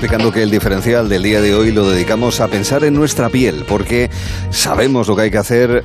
explicando que el diferencial del día de hoy lo dedicamos a pensar en nuestra piel, porque sabemos lo que hay que hacer,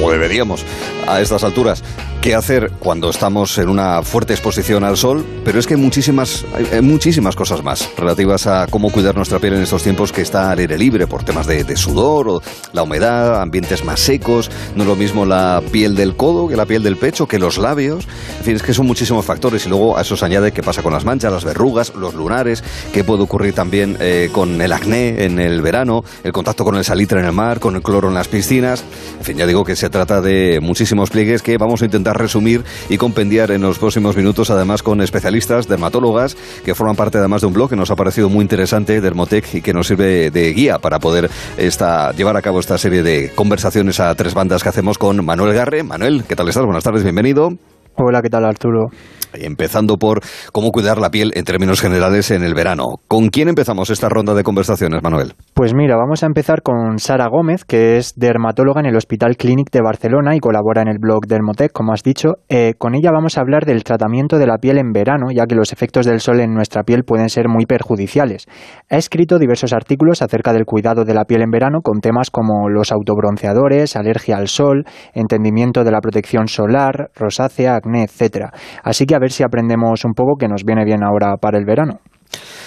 o deberíamos, a estas alturas qué hacer cuando estamos en una fuerte exposición al sol, pero es que hay muchísimas, hay muchísimas cosas más relativas a cómo cuidar nuestra piel en estos tiempos que está al aire libre por temas de, de sudor o la humedad, ambientes más secos, no es lo mismo la piel del codo que la piel del pecho, que los labios, en fin, es que son muchísimos factores y luego a eso se añade qué pasa con las manchas, las verrugas, los lunares, qué puede ocurrir también eh, con el acné en el verano, el contacto con el salitre en el mar, con el cloro en las piscinas, en fin, ya digo que se trata de muchísimos pliegues que vamos a intentar resumir y compendiar en los próximos minutos, además con especialistas, dermatólogas, que forman parte además de un blog que nos ha parecido muy interesante, Dermotec, y que nos sirve de guía para poder esta, llevar a cabo esta serie de conversaciones a tres bandas que hacemos con Manuel Garre. Manuel, ¿qué tal estás? Buenas tardes, bienvenido. Hola, ¿qué tal Arturo? Empezando por cómo cuidar la piel en términos generales en el verano. ¿Con quién empezamos esta ronda de conversaciones, Manuel? Pues mira, vamos a empezar con Sara Gómez, que es dermatóloga en el Hospital Clínic de Barcelona y colabora en el blog Dermotec, como has dicho. Eh, con ella vamos a hablar del tratamiento de la piel en verano, ya que los efectos del sol en nuestra piel pueden ser muy perjudiciales. Ha escrito diversos artículos acerca del cuidado de la piel en verano con temas como los autobronceadores, alergia al sol, entendimiento de la protección solar, rosácea, acné, etcétera. Así que a ver si aprendemos un poco que nos viene bien ahora para el verano.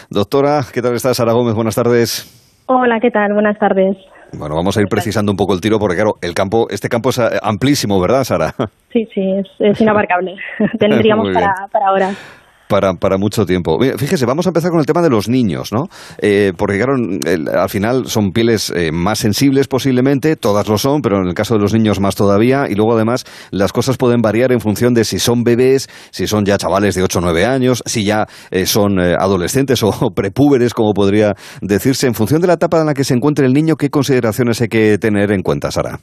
Doctora, ¿qué tal estás? Sara Gómez, buenas tardes. Hola, ¿qué tal? Buenas tardes. Bueno, vamos a ir precisando un poco el tiro porque, claro, el campo, este campo es eh, amplísimo, ¿verdad, Sara? Sí, sí, es, es inabarcable. Tendríamos para, para horas para, para mucho tiempo. Fíjese, vamos a empezar con el tema de los niños, ¿no? Eh, porque, claro, al final son pieles eh, más sensibles posiblemente, todas lo son, pero en el caso de los niños más todavía, y luego además las cosas pueden variar en función de si son bebés, si son ya chavales de 8 o 9 años, si ya eh, son adolescentes o prepúberes, como podría decirse, en función de la etapa en la que se encuentre el niño, ¿qué consideraciones hay que tener en cuenta, Sara?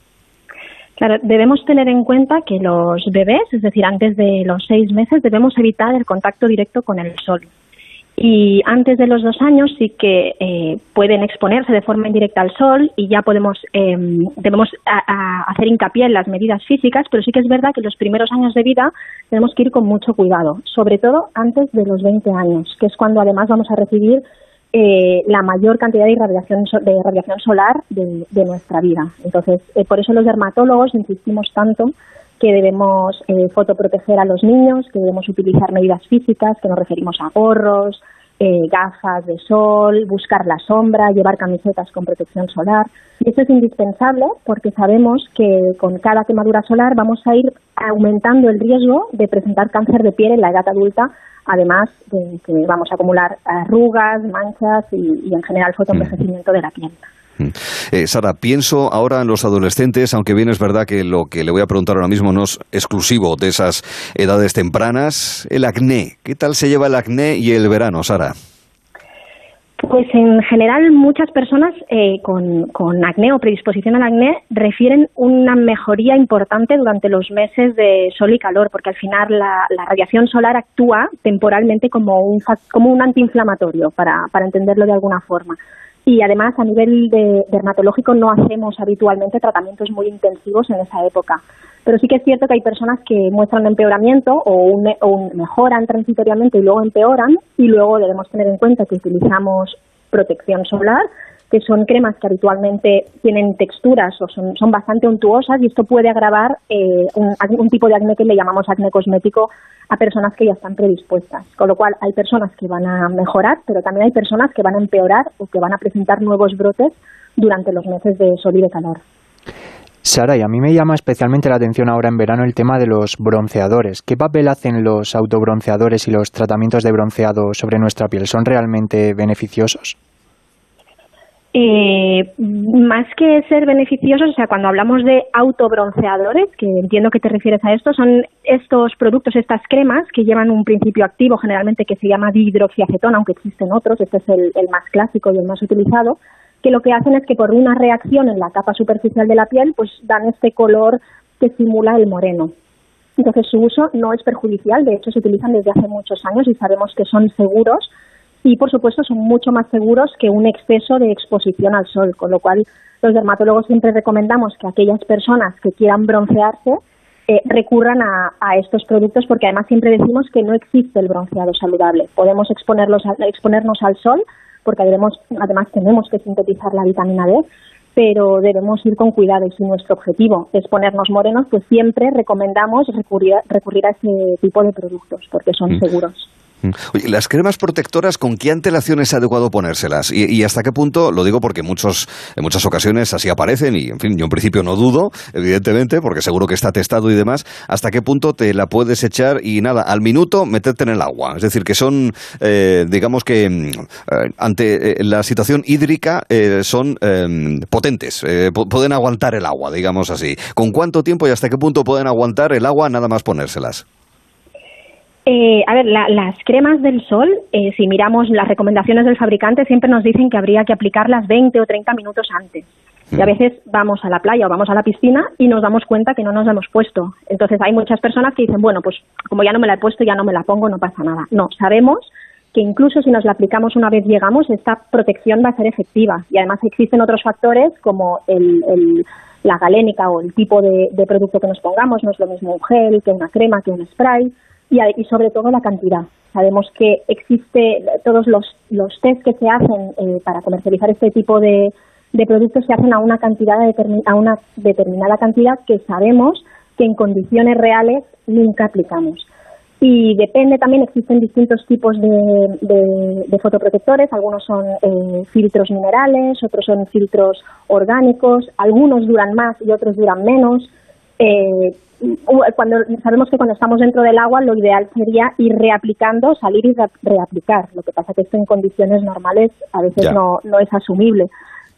Claro, debemos tener en cuenta que los bebés, es decir, antes de los seis meses, debemos evitar el contacto directo con el sol. Y antes de los dos años sí que eh, pueden exponerse de forma indirecta al sol y ya podemos em, debemos hacer hincapié en las medidas físicas, pero sí que es verdad que los primeros años de vida tenemos que ir con mucho cuidado, sobre todo antes de los 20 años, que es cuando además vamos a recibir eh, la mayor cantidad de radiación, de radiación solar de, nuestra vida. Entonces, eh, por eso los dermatólogos insistimos tanto que debemos eh, fotoproteger a los niños, que debemos utilizar medidas físicas, que nos referimos a gorros, gafas de sol, buscar la sombra, llevar camisetas con protección solar. Y esto es indispensable porque sabemos que con cada quemadura solar vamos a ir aumentando el riesgo de presentar cáncer de piel en la edad adulta además de que vamos a acumular arrugas, manchas y, en general fotoenvejecimiento de la piel. Mm. Eh, Sara, pienso ahora en los adolescentes, aunque bien es verdad que lo que le voy a preguntar ahora mismo no es exclusivo de esas edades tempranas, el acné. ¿Qué tal se lleva el acné y el verano, Sara? Pues en general muchas personas eh, con, acné o predisposición al acné refieren una mejoría importante durante los meses de sol y calor, porque al final la, radiación solar actúa temporalmente como un, como un antiinflamatorio, para, para entenderlo de alguna forma. Y además, a nivel de, dermatológico, no hacemos habitualmente tratamientos muy intensivos en esa época. Pero sí que es cierto que hay personas que muestran un empeoramiento o, o mejoran transitoriamente y luego empeoran. Y luego debemos tener en cuenta que utilizamos protección solar, que son cremas que habitualmente tienen texturas o son, son bastante untuosas y esto puede agravar eh, un, tipo de acné que le llamamos acné cosmético a personas que ya están predispuestas. Con lo cual hay personas que van a mejorar, pero también hay personas que van a empeorar o que van a presentar nuevos brotes durante los meses de sol y de calor. Sara, y a mí me llama especialmente la atención ahora en verano el tema de los bronceadores. ¿Qué papel hacen los autobronceadores y los tratamientos de bronceado sobre nuestra piel? ¿Son realmente beneficiosos? Eh, más que ser beneficiosos, o sea, cuando hablamos de autobronceadores, que entiendo que te refieres a esto, son estos productos, estas cremas que llevan un principio activo generalmente que se llama dihidroxiacetona, aunque existen otros, este es el, el más clásico y el más utilizado, que lo que hacen es que por una reacción en la capa superficial de la piel, pues dan este color que simula el moreno. Entonces su uso no es perjudicial, de hecho se utilizan desde hace muchos años y sabemos que son seguros y por supuesto son mucho más seguros que un exceso de exposición al sol, con lo cual los dermatólogos siempre recomendamos que aquellas personas que quieran broncearse eh, recurran a, estos productos porque además siempre decimos que no existe el bronceado saludable. Podemos exponerlos exponernos al sol, porque además, además tenemos que sintetizar la vitamina D, pero debemos ir con cuidado y si nuestro objetivo es ponernos morenos, pues siempre recomendamos recurrir, recurrir a ese tipo de productos porque son mm. seguros. Oye, las cremas protectoras, ¿con qué antelación es adecuado ponérselas? Y, hasta qué punto, lo digo porque muchos, en muchas ocasiones así aparecen y, en fin, yo en principio no dudo, evidentemente, porque seguro que está testado y demás, hasta qué punto te la puedes echar y nada, al minuto meterte en el agua. Es decir, que son, eh, digamos que mm, eh, ante eh, la situación hídrica son potentes, pueden aguantar el agua, digamos así. ¿Con cuánto tiempo y hasta qué punto pueden aguantar el agua nada más ponérselas? Eh, a ver, las cremas del sol, eh, si miramos las recomendaciones del fabricante, siempre nos dicen que habría que aplicarlas 20 o 30 minutos antes. Y a mm. veces vamos a la playa o vamos a la piscina y nos damos cuenta que no nos hemos puesto. Entonces hay muchas personas que dicen, bueno, pues como ya no me la he puesto, ya no me la pongo, no pasa nada. No, sabemos que incluso si nos la aplicamos una vez llegamos, esta protección va a ser efectiva. Y además existen otros factores como la galénica o el tipo de, de producto que nos pongamos. No es lo mismo un gel que una crema, que un spray y, sobre todo la cantidad. Sabemos que existe todos los, los test que se hacen eh, para comercializar este tipo de, de productos se hacen a una cantidad a una determinada cantidad que sabemos que en condiciones reales nunca aplicamos. Y depende también, existen distintos tipos de, de, fotoprotectores, algunos son eh, filtros minerales, otros son filtros orgánicos, algunos duran más y otros duran menos. Eh, cuando sabemos que cuando estamos dentro del agua lo ideal sería ir reaplicando, salir y reaplicar. Lo que pasa que esto en condiciones normales a veces no, no es asumible.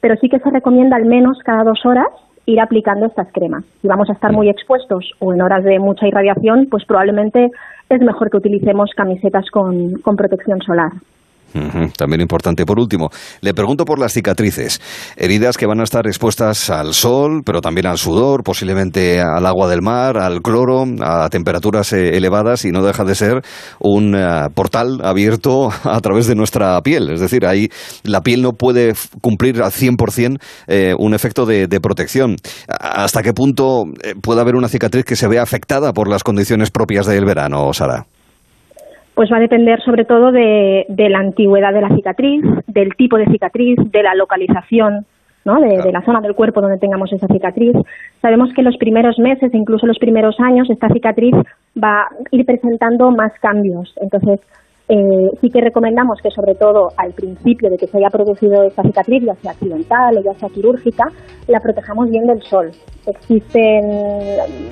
Pero sí que se recomienda al menos cada dos horas ir aplicando estas cremas. Si vamos a estar muy expuestos o en horas de mucha irradiación, pues probablemente es mejor que utilicemos camisetas con, con protección solar. También importante. Por último, le pregunto por las cicatrices. Heridas que van a estar expuestas al sol, pero también al sudor, posiblemente al agua del mar, al cloro, a temperaturas eh, elevadas y no deja de ser un eh, portal abierto a través de nuestra piel. Es decir, ahí la piel no puede cumplir al 100% eh, un efecto de, de, protección. ¿Hasta qué punto puede haber una cicatriz que se vea afectada por las condiciones propias del verano, Sara? Pues va a depender sobre todo de, la antigüedad de la cicatriz, del tipo de cicatriz, de la localización ¿no? De, la zona del cuerpo donde tengamos esa cicatriz. Sabemos que los primeros meses, incluso los primeros años, esta cicatriz va a ir presentando más cambios. Entonces, eh, sí que recomendamos que sobre todo al principio de que se haya producido esta cicatriz, ya sea accidental o ya sea quirúrgica, la protejamos bien del sol. Existen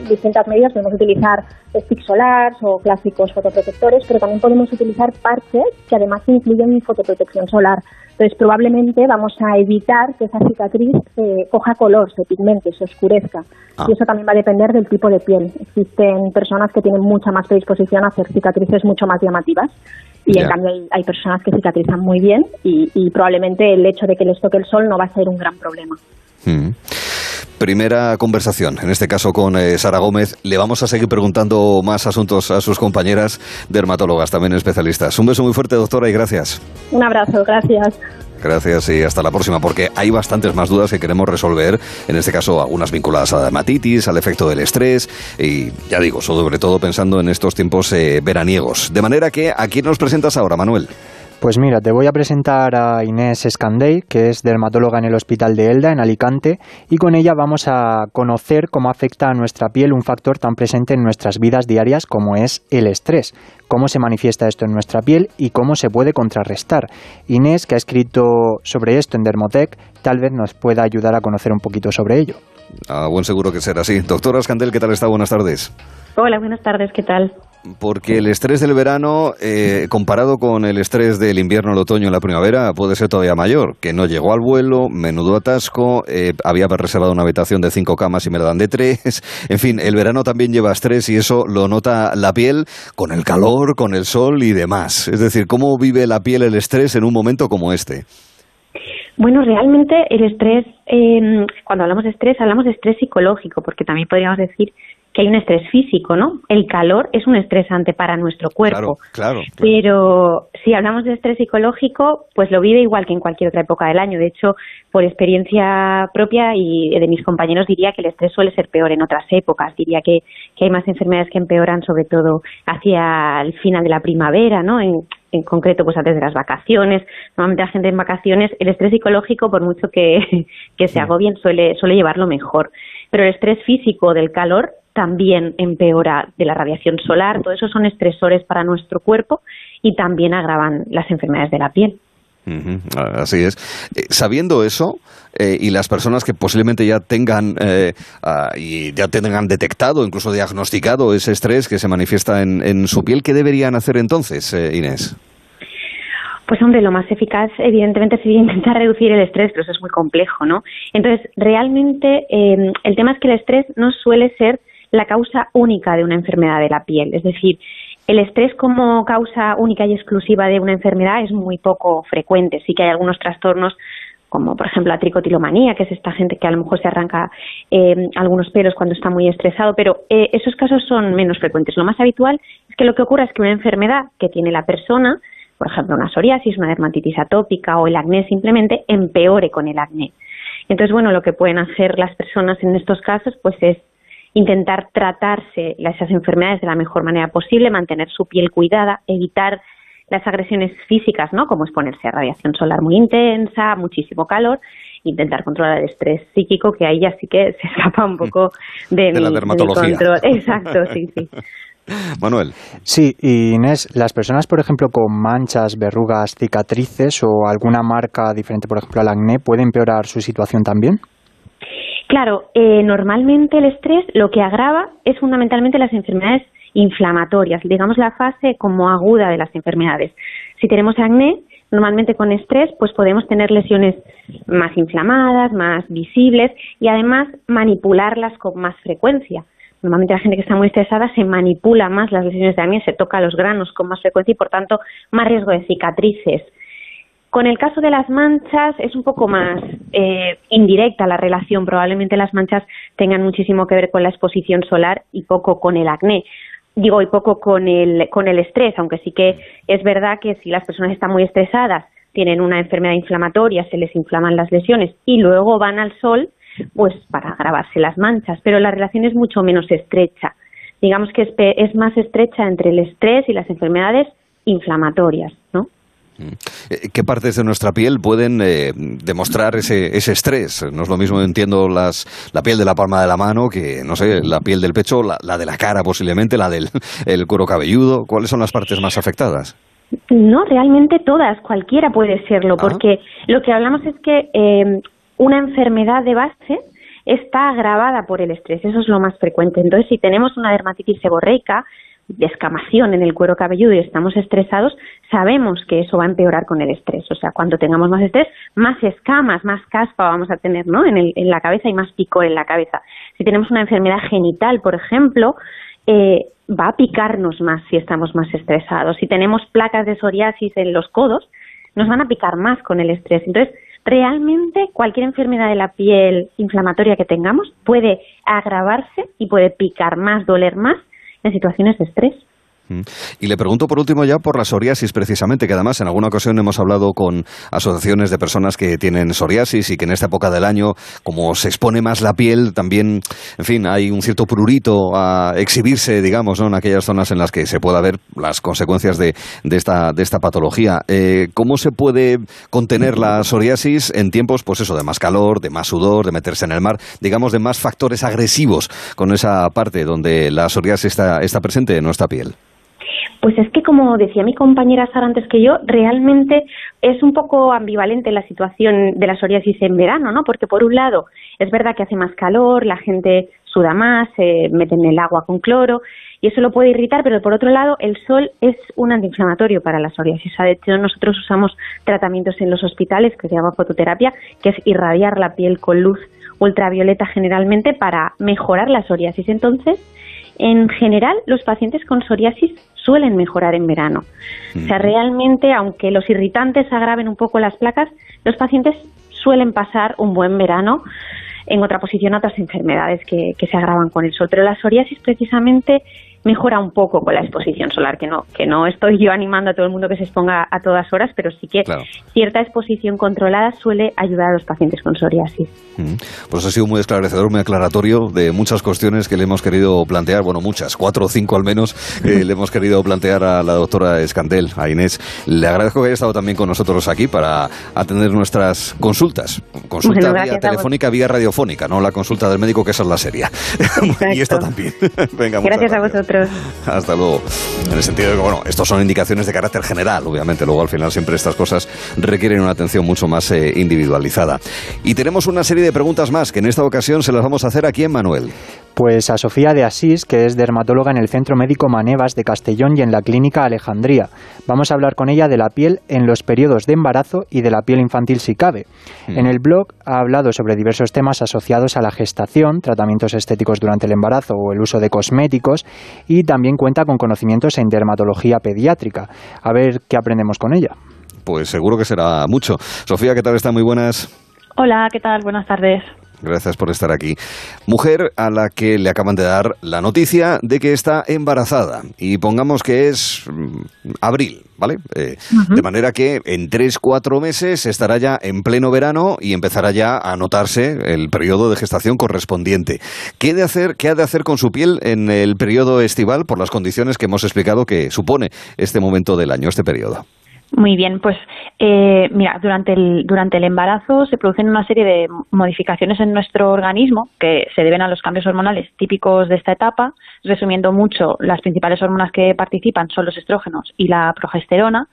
distintas medidas, podemos utilizar stick solars o clásicos fotoprotectores, pero también podemos utilizar parches que además incluyen fotoprotección solar. Entonces probablemente vamos a evitar que esa cicatriz eh, coja color, se pigmente, se oscurezca. Ah. Y eso también va a depender del tipo de piel. Existen personas que tienen mucha más predisposición a hacer cicatrices mucho más llamativas y en cambio hay, personas que cicatrizan muy bien y, probablemente el hecho de que les toque el sol no va a ser un gran problema. Mm. Primera conversación, en este caso con eh, Sara Gómez. Le vamos a seguir preguntando más asuntos a sus compañeras dermatólogas, también especialistas. Un beso muy fuerte, doctora, y gracias. Un abrazo, gracias. Gracias y hasta la próxima, porque hay bastantes más dudas que queremos resolver, en este caso algunas vinculadas a la dermatitis, al efecto del estrés y ya digo, sobre todo pensando en estos tiempos eh, veraniegos. De manera que, ¿a quién nos presentas ahora, Manuel? Pues mira, te voy a presentar a Inés Escandey, que es dermatóloga en el Hospital de Elda, en Alicante, y con ella vamos a conocer cómo afecta a nuestra piel un factor tan presente en nuestras vidas diarias como es el estrés, cómo se manifiesta esto en nuestra piel y cómo se puede contrarrestar. Inés, que ha escrito sobre esto en Dermotec, tal vez nos pueda ayudar a conocer un poquito sobre ello. Ah, buen seguro que será así. Doctora Escandel, ¿qué tal está? Buenas tardes. Hola, buenas tardes, ¿qué tal? Porque el estrés del verano, eh, comparado con el estrés del invierno, el otoño y la primavera, puede ser todavía mayor. Que no llegó al vuelo, menudo atasco, eh, había reservado una habitación de cinco camas y me la dan de tres. En fin, el verano también lleva estrés y eso lo nota la piel con el calor, con el sol y demás. Es decir, ¿cómo vive la piel el estrés en un momento como este? Bueno, realmente el estrés, eh, cuando hablamos de estrés, hablamos de estrés psicológico, porque también podríamos decir que hay un estrés físico, ¿no? El calor es un estresante para nuestro cuerpo. Claro, claro, Pero si hablamos de estrés psicológico, pues lo vive igual que en cualquier otra época del año. De hecho, por experiencia propia y de mis compañeros diría que el estrés suele ser peor en otras épocas. Diría que, que hay más enfermedades que empeoran, sobre todo hacia el final de la primavera, ¿no? En, en concreto pues antes de las vacaciones. Normalmente la gente en vacaciones, el estrés psicológico, por mucho que, que se agobien, suele, suele llevarlo mejor. Pero el estrés físico del calor también empeora de la radiación solar. Todo eso son estresores para nuestro cuerpo y también agravan las enfermedades de la piel. Así es. Eh, sabiendo eso, eh, y las personas que posiblemente ya tengan eh, y ya tengan detectado, incluso diagnosticado ese estrés que se manifiesta en, en su piel, ¿qué deberían hacer entonces, Inés? Pues hombre, lo más eficaz evidentemente sería intentar reducir el estrés, pero eso es muy complejo, ¿no? Entonces, realmente em, el tema es que el estrés no suele ser la causa única de una enfermedad de la piel. Es decir, el estrés como causa única y exclusiva de una enfermedad es muy poco frecuente. Sí que hay algunos trastornos como por ejemplo la tricotilomanía, que es esta gente que a lo mejor se arranca eh, algunos pelos cuando está muy estresado, pero eh, esos casos son menos frecuentes. Lo más habitual es que lo que ocurra es que una enfermedad que tiene la persona, por ejemplo una psoriasis, una dermatitis atópica o el acné simplemente, empeore con el acné. Entonces, bueno, lo que pueden hacer las personas en estos casos pues es intentar tratarse esas enfermedades de la mejor manera posible, mantener su piel cuidada, evitar las agresiones físicas, ¿no? Como exponerse a radiación solar muy intensa, muchísimo calor, intentar controlar el estrés psíquico, que ahí ya sí que se escapa un poco de, la dermatología. control. Exacto, sí, sí. Manuel. Sí, Inés, las personas, por ejemplo, con manchas, verrugas, cicatrices o alguna marca diferente, por ejemplo, al acné, ¿puede empeorar su situación también? Claro, eh, normalmente el estrés lo que agrava es fundamentalmente las enfermedades inflamatorias, digamos la fase como aguda de las enfermedades. Si tenemos acné, normalmente con estrés, pues podemos tener lesiones más inflamadas, más visibles y además manipularlas con más frecuencia. Normalmente la gente que está muy estresada se manipula más las lesiones de acné, se toca los granos con más frecuencia y por tanto más riesgo de cicatrices, con el caso de las manchas es un poco más eh, indirecta la relación. Probablemente las manchas tengan muchísimo que ver con la exposición solar y poco con el acné. Digo, y poco con el, con el estrés, aunque sí que es verdad que si las personas están muy estresadas, tienen una enfermedad inflamatoria, se les inflaman las lesiones y luego van al sol, pues para agravarse las manchas. Pero la relación es mucho menos estrecha. Digamos que es, es más estrecha entre el estrés y las enfermedades inflamatorias, ¿no? Mm. Eh, ¿Qué partes de nuestra piel pueden eh, demostrar ese, ese estrés? No es lo mismo, entiendo, las, la piel de la palma de la mano que, no sé, la piel del pecho, la, de la cara posiblemente, la del el cuero cabelludo. ¿Cuáles son las partes más afectadas? No, realmente todas, cualquiera puede serlo, ah. porque lo que hablamos es que eh, una enfermedad de base está agravada por el estrés, eso es lo más frecuente. Entonces, si tenemos una dermatitis seborreica, descamación en el cuero cabelludo y estamos estresados, sabemos que eso va a empeorar con el estrés. O sea, cuando tengamos más estrés, más escamas, más caspa vamos a tener ¿no? en, el, en la cabeza y más pico en la cabeza. Si tenemos una enfermedad genital, por ejemplo, eh, va a picarnos más si estamos más estresados. Si tenemos placas de psoriasis en los codos, nos van a picar más con el estrés. Entonces, realmente cualquier enfermedad de la piel inflamatoria que tengamos puede agravarse y puede picar más, doler más en situaciones de estrés. Mm. Y le pregunto por último ya por la psoriasis precisamente, que además en alguna ocasión hemos hablado con asociaciones de personas que tienen psoriasis y que en esta época del año, como se expone más la piel, también, en fin, hay un cierto prurito a exhibirse, digamos, ¿no? en aquellas zonas en las que se pueda ver las consecuencias de, de, esta, de esta patología. Eh, ¿Cómo se puede contener la psoriasis en tiempos, pues eso, de más calor, de más sudor, de meterse en el mar, digamos, de más factores agresivos con esa parte donde la psoriasis está, está presente en nuestra piel? Pues es que, como decía mi compañera Sara antes que yo, realmente es un poco ambivalente la situación de la psoriasis en verano, ¿no? Porque por un lado es verdad que hace más calor, la gente suda más, se mete en el agua con cloro y eso lo puede irritar, pero por otro lado el sol es un antiinflamatorio para la psoriasis. De hecho, nosotros usamos tratamientos en los hospitales que se llama fototerapia, que es irradiar la piel con luz ultravioleta generalmente para mejorar la psoriasis. Entonces, en general, los pacientes con psoriasis suelen mejorar en verano. O sea, realmente, aunque los irritantes agraven un poco las placas, los pacientes suelen pasar un buen verano en otra posición a otras enfermedades que, se agravan con el sol. Pero la psoriasis, precisamente, mejora un poco con la exposición solar, que no, que no estoy yo animando a todo el mundo que se exponga a todas horas, pero sí que cierta exposición controlada suele ayudar a los pacientes con psoriasis. Mm. Pues ha sido muy esclarecedor, muy aclaratorio de muchas cuestiones que le hemos querido plantear, bueno, muchas, cuatro o cinco al menos, le hemos querido plantear a la doctora Escandel, a Inés. Le agradezco que haya estado también con nosotros aquí para atender nuestras consultas. Consulta vía telefónica, vía radiofónica, no la consulta del médico, que esa es la seria. y esta también. Venga, gracias a vosotros. Hasta luego. En el sentido de que, bueno, estos son indicaciones de carácter general, obviamente. Luego, al final, siempre estas cosas requieren una atención mucho más eh, individualizada. Y tenemos una serie de preguntas más que en esta ocasión se las vamos a hacer aquí en Manuel. Pues a Sofía de Asís, que es dermatóloga en el Centro Médico Manevas de Castellón y en la Clínica Alejandría. Vamos a hablar con ella de la piel en los periodos de embarazo y de la piel infantil si cabe. Hmm. En el blog ha hablado sobre diversos temas asociados a la gestación, tratamientos estéticos durante el embarazo o el uso de cosméticos y también cuenta con conocimientos en dermatología pediátrica. A ver qué aprendemos con ella. Pues seguro que será mucho. Sofía, ¿qué tal está? Muy buenas. Hola, ¿qué tal? Buenas tardes. Gracias por estar aquí. Mujer a la que le acaban de dar la noticia de que está embarazada. Y pongamos que es mm, abril, ¿vale? Eh, de manera que en tres, cuatro meses estará ya en pleno verano y empezará ya a notarse el periodo de gestación correspondiente. ¿Qué, de hacer, ¿Qué ha de hacer con su piel en el periodo estival por las condiciones que hemos explicado que supone este momento del año, este periodo? Muy bien, pues eh, mira, durante el, durante el embarazo se producen una serie de modificaciones en nuestro organismo que se deben a los cambios hormonales típicos de esta etapa. Resumiendo mucho, las principales hormonas que participan son los estrógenos y la progesterona,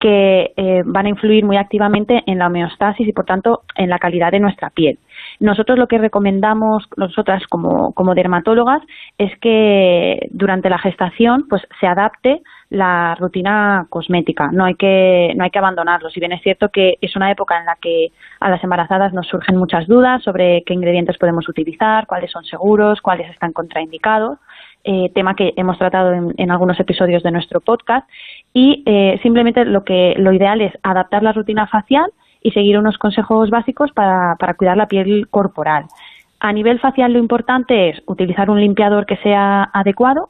que eh, van a influir muy activamente en la homeostasis y, por tanto, en la calidad de nuestra piel. Nosotros lo que recomendamos, nosotras como, dermatólogas, es que durante la gestación pues se adapte la rutina cosmética. No hay que no hay que abandonarlo. Si bien es cierto que es una época en la que a las embarazadas nos surgen muchas dudas sobre qué ingredientes podemos utilizar, cuáles son seguros, cuáles están contraindicados. Eh, tema que hemos tratado en, algunos episodios de nuestro podcast y eh, simplemente lo que lo ideal es adaptar la rutina facial y seguir unos consejos básicos para, para cuidar la piel corporal. A nivel facial lo importante es utilizar un limpiador que sea adecuado,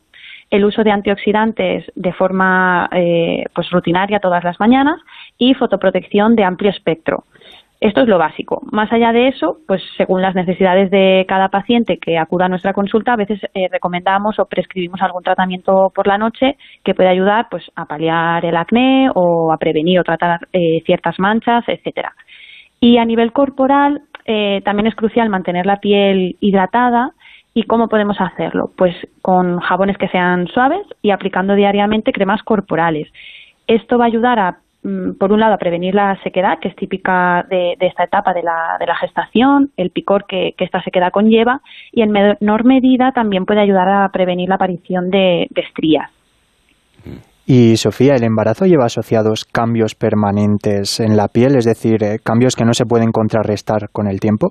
el uso de antioxidantes de forma eh, pues rutinaria todas las mañanas y fotoprotección de amplio espectro. Esto es lo básico. Más allá de eso, pues según las necesidades de cada paciente que acuda a nuestra consulta, a veces eh, recomendamos o prescribimos algún tratamiento por la noche que puede ayudar pues a paliar el acné o a prevenir o tratar eh, ciertas manchas, etcétera. Y a nivel corporal, también es crucial mantener la piel hidratada ¿Y cómo podemos hacerlo? Pues con jabones que sean suaves y aplicando diariamente cremas corporales. Esto va a ayudar a, por un lado, a prevenir la sequedad, que es típica de, esta etapa de la, de la, gestación, el picor que, esta sequedad conlleva, y en menor medida también puede ayudar a prevenir la aparición de, estrías. Y Sofía, ¿el embarazo lleva asociados cambios permanentes en la piel, es decir, eh, cambios que no se pueden contrarrestar con el tiempo?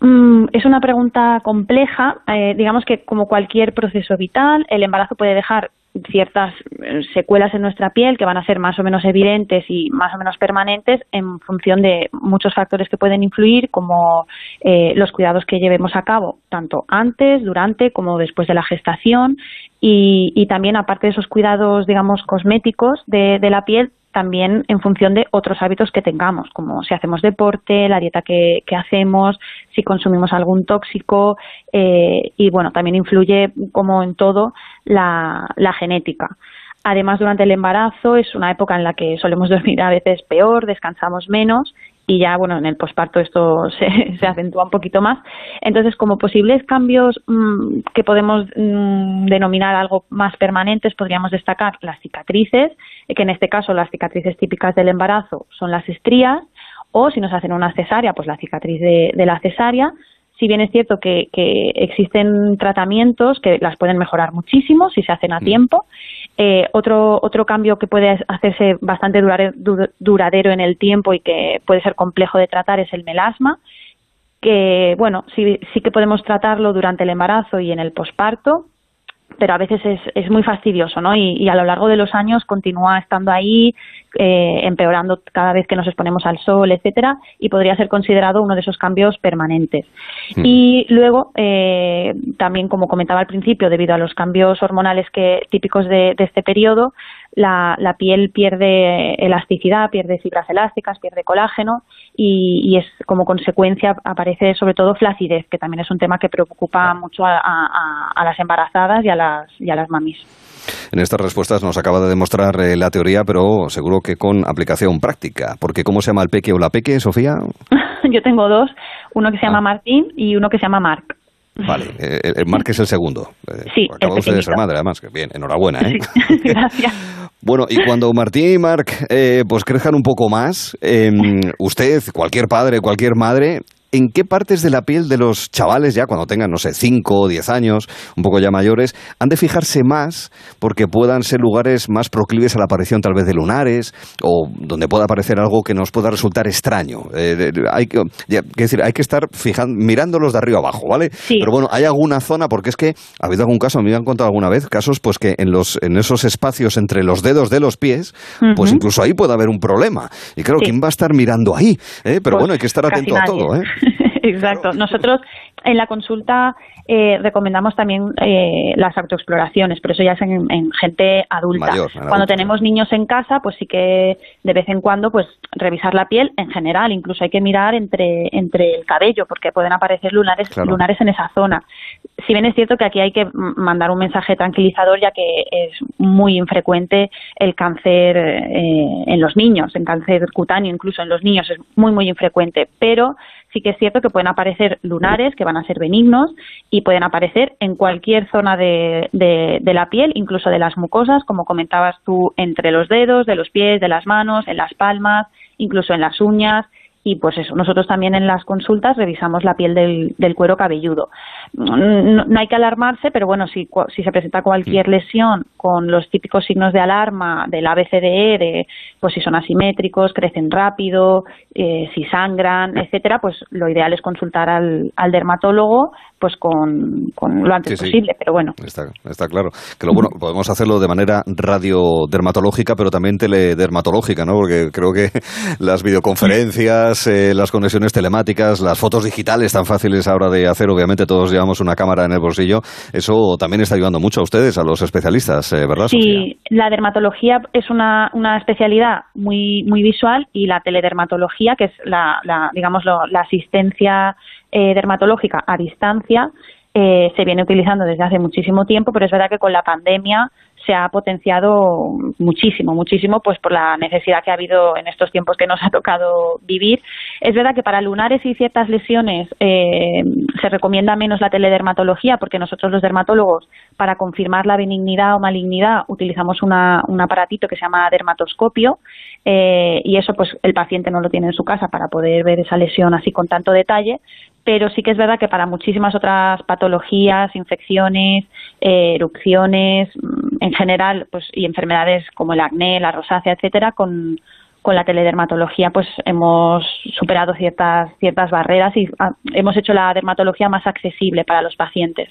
Mm, es una pregunta compleja. Eh, digamos que como cualquier proceso vital, el embarazo puede dejar ciertas eh, secuelas en nuestra piel que van a ser más o menos evidentes y más o menos permanentes en función de muchos factores que pueden influir, como eh, los cuidados que llevemos a cabo, tanto antes, durante como después de la gestación, y, también aparte de esos cuidados, digamos, cosméticos de la piel, también en función de otros hábitos que tengamos, como si hacemos deporte, la dieta que, hacemos, si consumimos algún tóxico eh, y bueno, también influye como en todo la, la genética. Además, durante el embarazo es una época en la que solemos dormir a veces peor, descansamos menos y ya, bueno, en el posparto esto se, se acentúa un poquito más. Entonces, como posibles cambios mm, que podemos mm, denominar algo más permanentes, podríamos destacar las cicatrices, que en este caso las cicatrices típicas del embarazo son las estrías, o si nos hacen una cesárea, pues la cicatriz de, de la cesárea, si bien es cierto que, existen tratamientos que las pueden mejorar muchísimo si se hacen a mm. tiempo. Eh, otro, otro cambio que puede hacerse bastante duradero en el tiempo y que puede ser complejo de tratar es el melasma, que bueno, sí, sí que podemos tratarlo durante el embarazo y en el posparto, pero a veces es, es muy fastidioso, ¿no? Y, a lo largo de los años continúa estando ahí, eh, empeorando cada vez que nos exponemos al sol, etcétera, y podría ser considerado uno de esos cambios permanentes. Hmm. Y luego, eh, también como comentaba al principio, debido a los cambios hormonales que típicos de, de este periodo, la, la, piel pierde elasticidad, pierde fibras elásticas, pierde colágeno y, es como consecuencia aparece sobre todo flacidez, que también es un tema que preocupa mucho a, las embarazadas y a las, y a las mamis. En estas respuestas nos acaba de demostrar eh, la teoría, pero seguro que con aplicación práctica. Porque ¿cómo se llama el peque o la peque, Sofía? Yo tengo dos, uno que se llama ah. Martín y uno que se llama Marc. Vale, eh, el Marc es el segundo. Eh, sí, Acaba usted de ser madre, además. Bien, enhorabuena. ¿eh? gracias. Bueno, y cuando Martín y Marc eh, pues crezcan un poco más, em, usted, cualquier padre, cualquier madre, en qué partes de la piel de los chavales, ya cuando tengan, no sé, 5 o 10 años, un poco ya mayores, han de fijarse más porque puedan ser lugares más proclives a la aparición tal vez de lunares o donde pueda aparecer algo que nos pueda resultar extraño. Eh, hay, que, decir, hay que estar fijando, mirándolos de arriba abajo, ¿vale? Pero bueno, hay alguna zona, porque es que ha habido algún caso, me han contado alguna vez, casos pues que en, los, en esos espacios entre los dedos de los pies, pues incluso ahí puede haber un problema. Y claro, ¿quién va a estar mirando ahí? ¿Eh? Pero pues bueno, hay que estar atento a todo, ¿eh? Exacto. Nosotros en la consulta eh, recomendamos también eh, las autoexploraciones, pero eso ya es en, gente adulta. cuando tenemos niños en casa, pues sí que de vez en cuando, pues revisar la piel en general. Incluso hay que mirar entre, entre el cabello, porque pueden aparecer lunares, lunares en esa zona. Si bien es cierto que aquí hay que mandar un mensaje tranquilizador, ya que es muy infrecuente el cáncer eh, en los niños, en cáncer cutáneo, incluso en los niños, es muy, muy infrecuente. Pero sí que es cierto que pueden aparecer lunares que van a ser benignos y pueden aparecer en cualquier zona de, de, la piel, incluso de las mucosas, como comentabas tú, entre los dedos, de los pies, de las manos, en las palmas, incluso en las uñas y pues eso, nosotros también en las consultas revisamos la piel del, del cuero cabelludo. No, hay que alarmarse, pero bueno, si, si se presenta cualquier mm. lesión con los típicos signos de alarma del ABCDE, de pues si son asimétricos, crecen rápido, eh, si sangran, etcétera, pues lo ideal es consultar al, al dermatólogo pues con, con lo antes posible, pero bueno. Está, está, claro. Que lo bueno, podemos hacerlo de manera radiodermatológica, pero también teledermatológica, ¿no? Porque creo que las videoconferencias, eh, las conexiones telemáticas, las fotos digitales tan fáciles ahora de hacer, obviamente todos llevamos una cámara en el bolsillo, eso también está ayudando mucho a ustedes, a los especialistas, eh, ¿verdad? Sí, la dermatología es una, una especialidad muy, muy visual y la teledermatología, que es la, la digamos, la asistencia eh, dermatológica a distancia eh, se viene utilizando desde hace muchísimo tiempo, pero es verdad que con la pandemia se ha potenciado muchísimo, muchísimo, pues por la necesidad que ha habido en estos tiempos que nos ha tocado vivir. Es verdad que para lunares y ciertas lesiones eh, se recomienda menos la teledermatología, porque nosotros los dermatólogos, para confirmar la benignidad o malignidad, utilizamos una, un aparatito que se llama dermatoscopio, eh, y eso pues el paciente no lo tiene en su casa para poder ver esa lesión así con tanto detalle, pero sí que es verdad que para muchísimas otras patologías, infecciones, eh, erupciones, mm, en general, pues y enfermedades como el acné, la rosácea, etcétera, con, con la teledermatología pues hemos superado ciertas ciertas barreras y ah, hemos hecho la dermatología más accesible para los pacientes.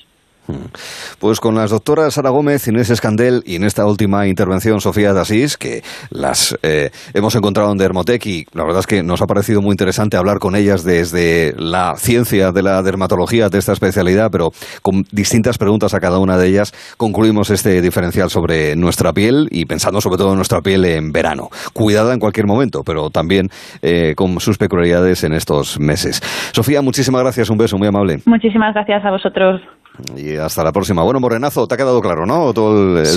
Pues con las doctoras Sara Gómez, Inés Escandel y en esta última intervención Sofía Dasís, que las eh, hemos encontrado en Dermotec y la verdad es que nos ha parecido muy interesante hablar con ellas desde la ciencia de la dermatología de esta especialidad, pero con distintas preguntas a cada una de ellas concluimos este diferencial sobre nuestra piel y pensando sobre todo en nuestra piel en verano. Cuidada en cualquier momento, pero también eh, con sus peculiaridades en estos meses. Sofía, muchísimas gracias, un beso muy amable. Muchísimas gracias a vosotros. Y hasta la próxima. Bueno, Morenazo, te ha quedado claro, ¿no? Todo el,